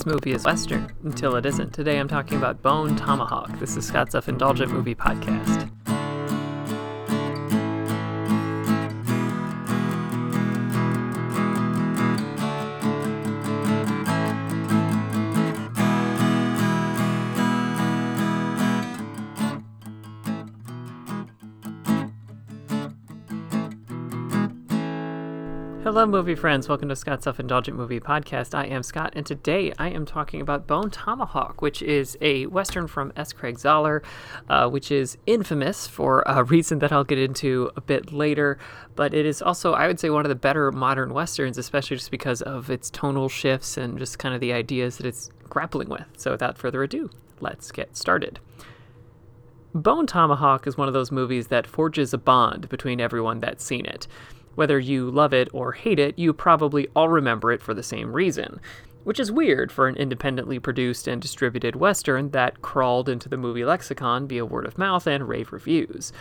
this movie is Western until it isn't. Today I'm talking about Bone Tomahawk. This is Scott's Self Indulgent Movie Podcast. Hello, movie friends. Welcome to Scott's Self Indulgent Movie Podcast. I am Scott, and today I am talking about Bone Tomahawk, which is a Western from S. Craig Zahler, uh, which is infamous for a reason that I'll get into a bit later. But it is also, I would say, one of the better modern Westerns, especially just because of its tonal shifts and just kind of the ideas that it's grappling with. So, without further ado, let's get started. Bone Tomahawk is one of those movies that forges a bond between everyone that's seen it. Whether you love it or hate it, you probably all remember it for the same reason. Which is weird for an independently produced and distributed Western that crawled into the movie lexicon via word of mouth and rave reviews.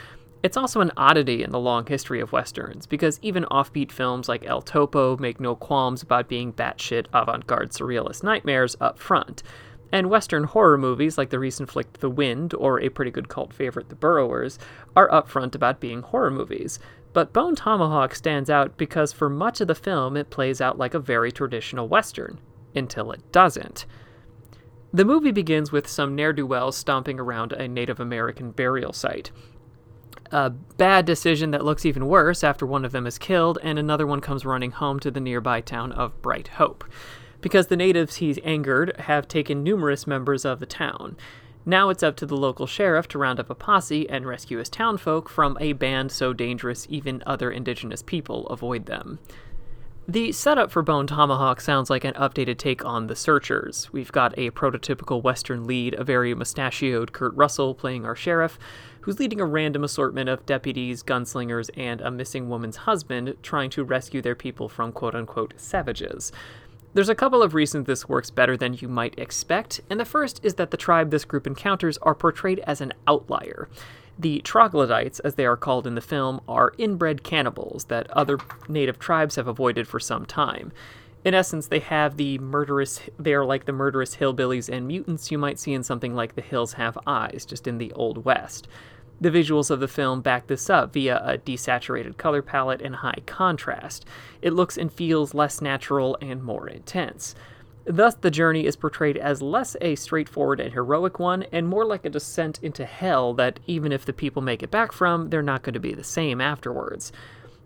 It's also an oddity in the long history of Westerns, because even offbeat films like El Topo make no qualms about being batshit avant garde surrealist nightmares up front. And Western horror movies like the recent flick The Wind or a pretty good cult favorite The Burrowers are upfront about being horror movies. But Bone Tomahawk stands out because for much of the film it plays out like a very traditional Western, until it doesn't. The movie begins with some ne'er do wells stomping around a Native American burial site. A bad decision that looks even worse after one of them is killed, and another one comes running home to the nearby town of Bright Hope. Because the natives he's angered have taken numerous members of the town. Now it's up to the local sheriff to round up a posse and rescue his townfolk from a band so dangerous even other indigenous people avoid them. The setup for Bone Tomahawk sounds like an updated take on The Searchers. We've got a prototypical Western lead, a very mustachioed Kurt Russell playing our sheriff, who's leading a random assortment of deputies, gunslingers, and a missing woman's husband trying to rescue their people from quote unquote savages. There's a couple of reasons this works better than you might expect, and the first is that the tribe this group encounters are portrayed as an outlier. The troglodytes, as they are called in the film, are inbred cannibals that other native tribes have avoided for some time. In essence, they have the murderous, they are like the murderous hillbillies and mutants you might see in something like The Hills Have Eyes, just in the Old West. The visuals of the film back this up via a desaturated color palette and high contrast. It looks and feels less natural and more intense. Thus, the journey is portrayed as less a straightforward and heroic one, and more like a descent into hell that, even if the people make it back from, they're not going to be the same afterwards.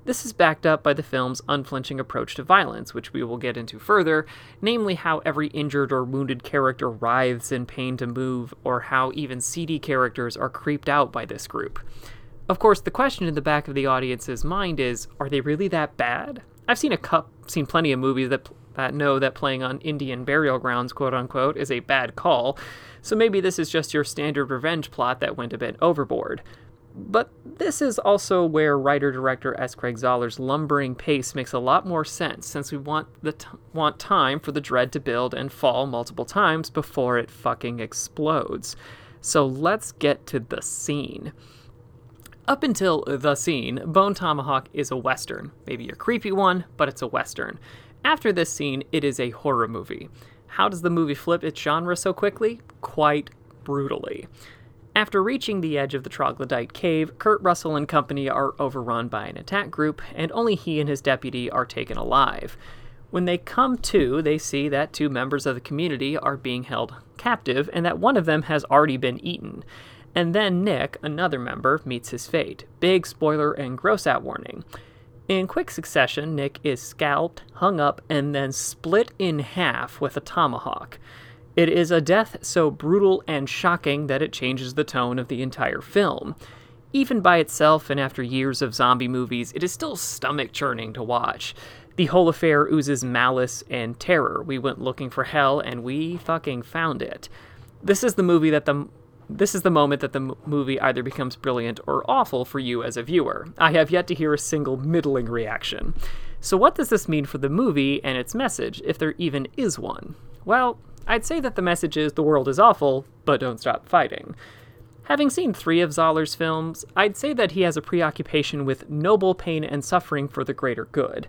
This is backed up by the film's unflinching approach to violence, which we will get into further, namely how every injured or wounded character writhes in pain to move, or how even seedy characters are creeped out by this group. Of course, the question in the back of the audience's mind is are they really that bad? I've seen a cup, seen plenty of movies that that know that playing on Indian burial grounds, quote unquote, is a bad call. So maybe this is just your standard revenge plot that went a bit overboard. But this is also where writer director S. Craig Zahler's lumbering pace makes a lot more sense, since we want the t- want time for the dread to build and fall multiple times before it fucking explodes. So let's get to the scene. Up until the scene, Bone Tomahawk is a western, maybe a creepy one, but it's a western. After this scene, it is a horror movie. How does the movie flip its genre so quickly? Quite brutally. After reaching the edge of the troglodyte cave, Kurt Russell and company are overrun by an attack group, and only he and his deputy are taken alive. When they come to, they see that two members of the community are being held captive and that one of them has already been eaten. And then Nick, another member, meets his fate. Big spoiler and gross out warning. In quick succession, Nick is scalped, hung up, and then split in half with a tomahawk. It is a death so brutal and shocking that it changes the tone of the entire film. Even by itself, and after years of zombie movies, it is still stomach churning to watch. The whole affair oozes malice and terror. We went looking for hell, and we fucking found it. This is the movie that the this is the moment that the movie either becomes brilliant or awful for you as a viewer. I have yet to hear a single middling reaction. So, what does this mean for the movie and its message, if there even is one? Well, I'd say that the message is the world is awful, but don't stop fighting. Having seen three of Zahler's films, I'd say that he has a preoccupation with noble pain and suffering for the greater good.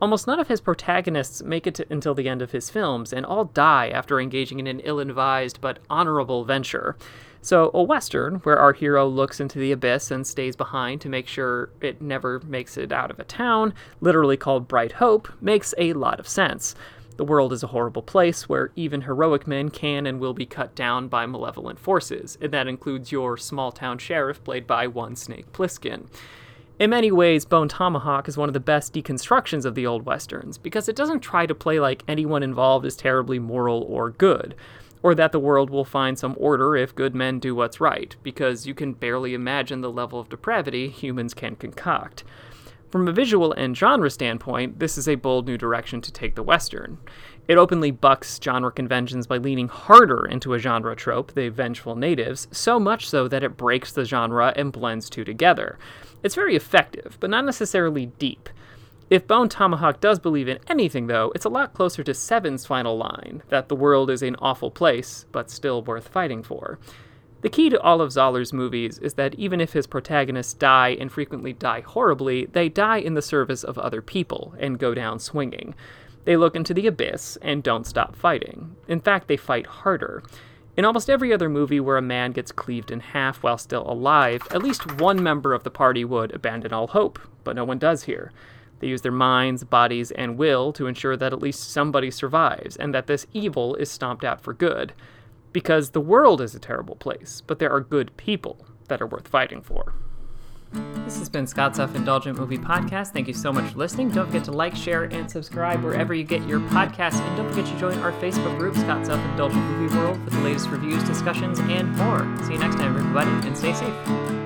Almost none of his protagonists make it to, until the end of his films, and all die after engaging in an ill advised but honorable venture. So, a Western, where our hero looks into the abyss and stays behind to make sure it never makes it out of a town, literally called Bright Hope, makes a lot of sense. The world is a horrible place where even heroic men can and will be cut down by malevolent forces, and that includes your small town sheriff played by one Snake Plissken. In many ways, Bone Tomahawk is one of the best deconstructions of the old westerns because it doesn't try to play like anyone involved is terribly moral or good, or that the world will find some order if good men do what's right, because you can barely imagine the level of depravity humans can concoct. From a visual and genre standpoint, this is a bold new direction to take the Western. It openly bucks genre conventions by leaning harder into a genre trope, the vengeful natives, so much so that it breaks the genre and blends two together. It's very effective, but not necessarily deep. If Bone Tomahawk does believe in anything, though, it's a lot closer to Seven's final line that the world is an awful place, but still worth fighting for. The key to all of Zahler's movies is that even if his protagonists die and frequently die horribly, they die in the service of other people and go down swinging. They look into the abyss and don't stop fighting. In fact, they fight harder. In almost every other movie where a man gets cleaved in half while still alive, at least one member of the party would abandon all hope, but no one does here. They use their minds, bodies, and will to ensure that at least somebody survives and that this evil is stomped out for good. Because the world is a terrible place, but there are good people that are worth fighting for. This has been Scott's Self Indulgent Movie Podcast. Thank you so much for listening. Don't forget to like, share, and subscribe wherever you get your podcasts. And don't forget to join our Facebook group, Scott's Self Indulgent Movie World, for the latest reviews, discussions, and more. See you next time, everybody, and stay safe.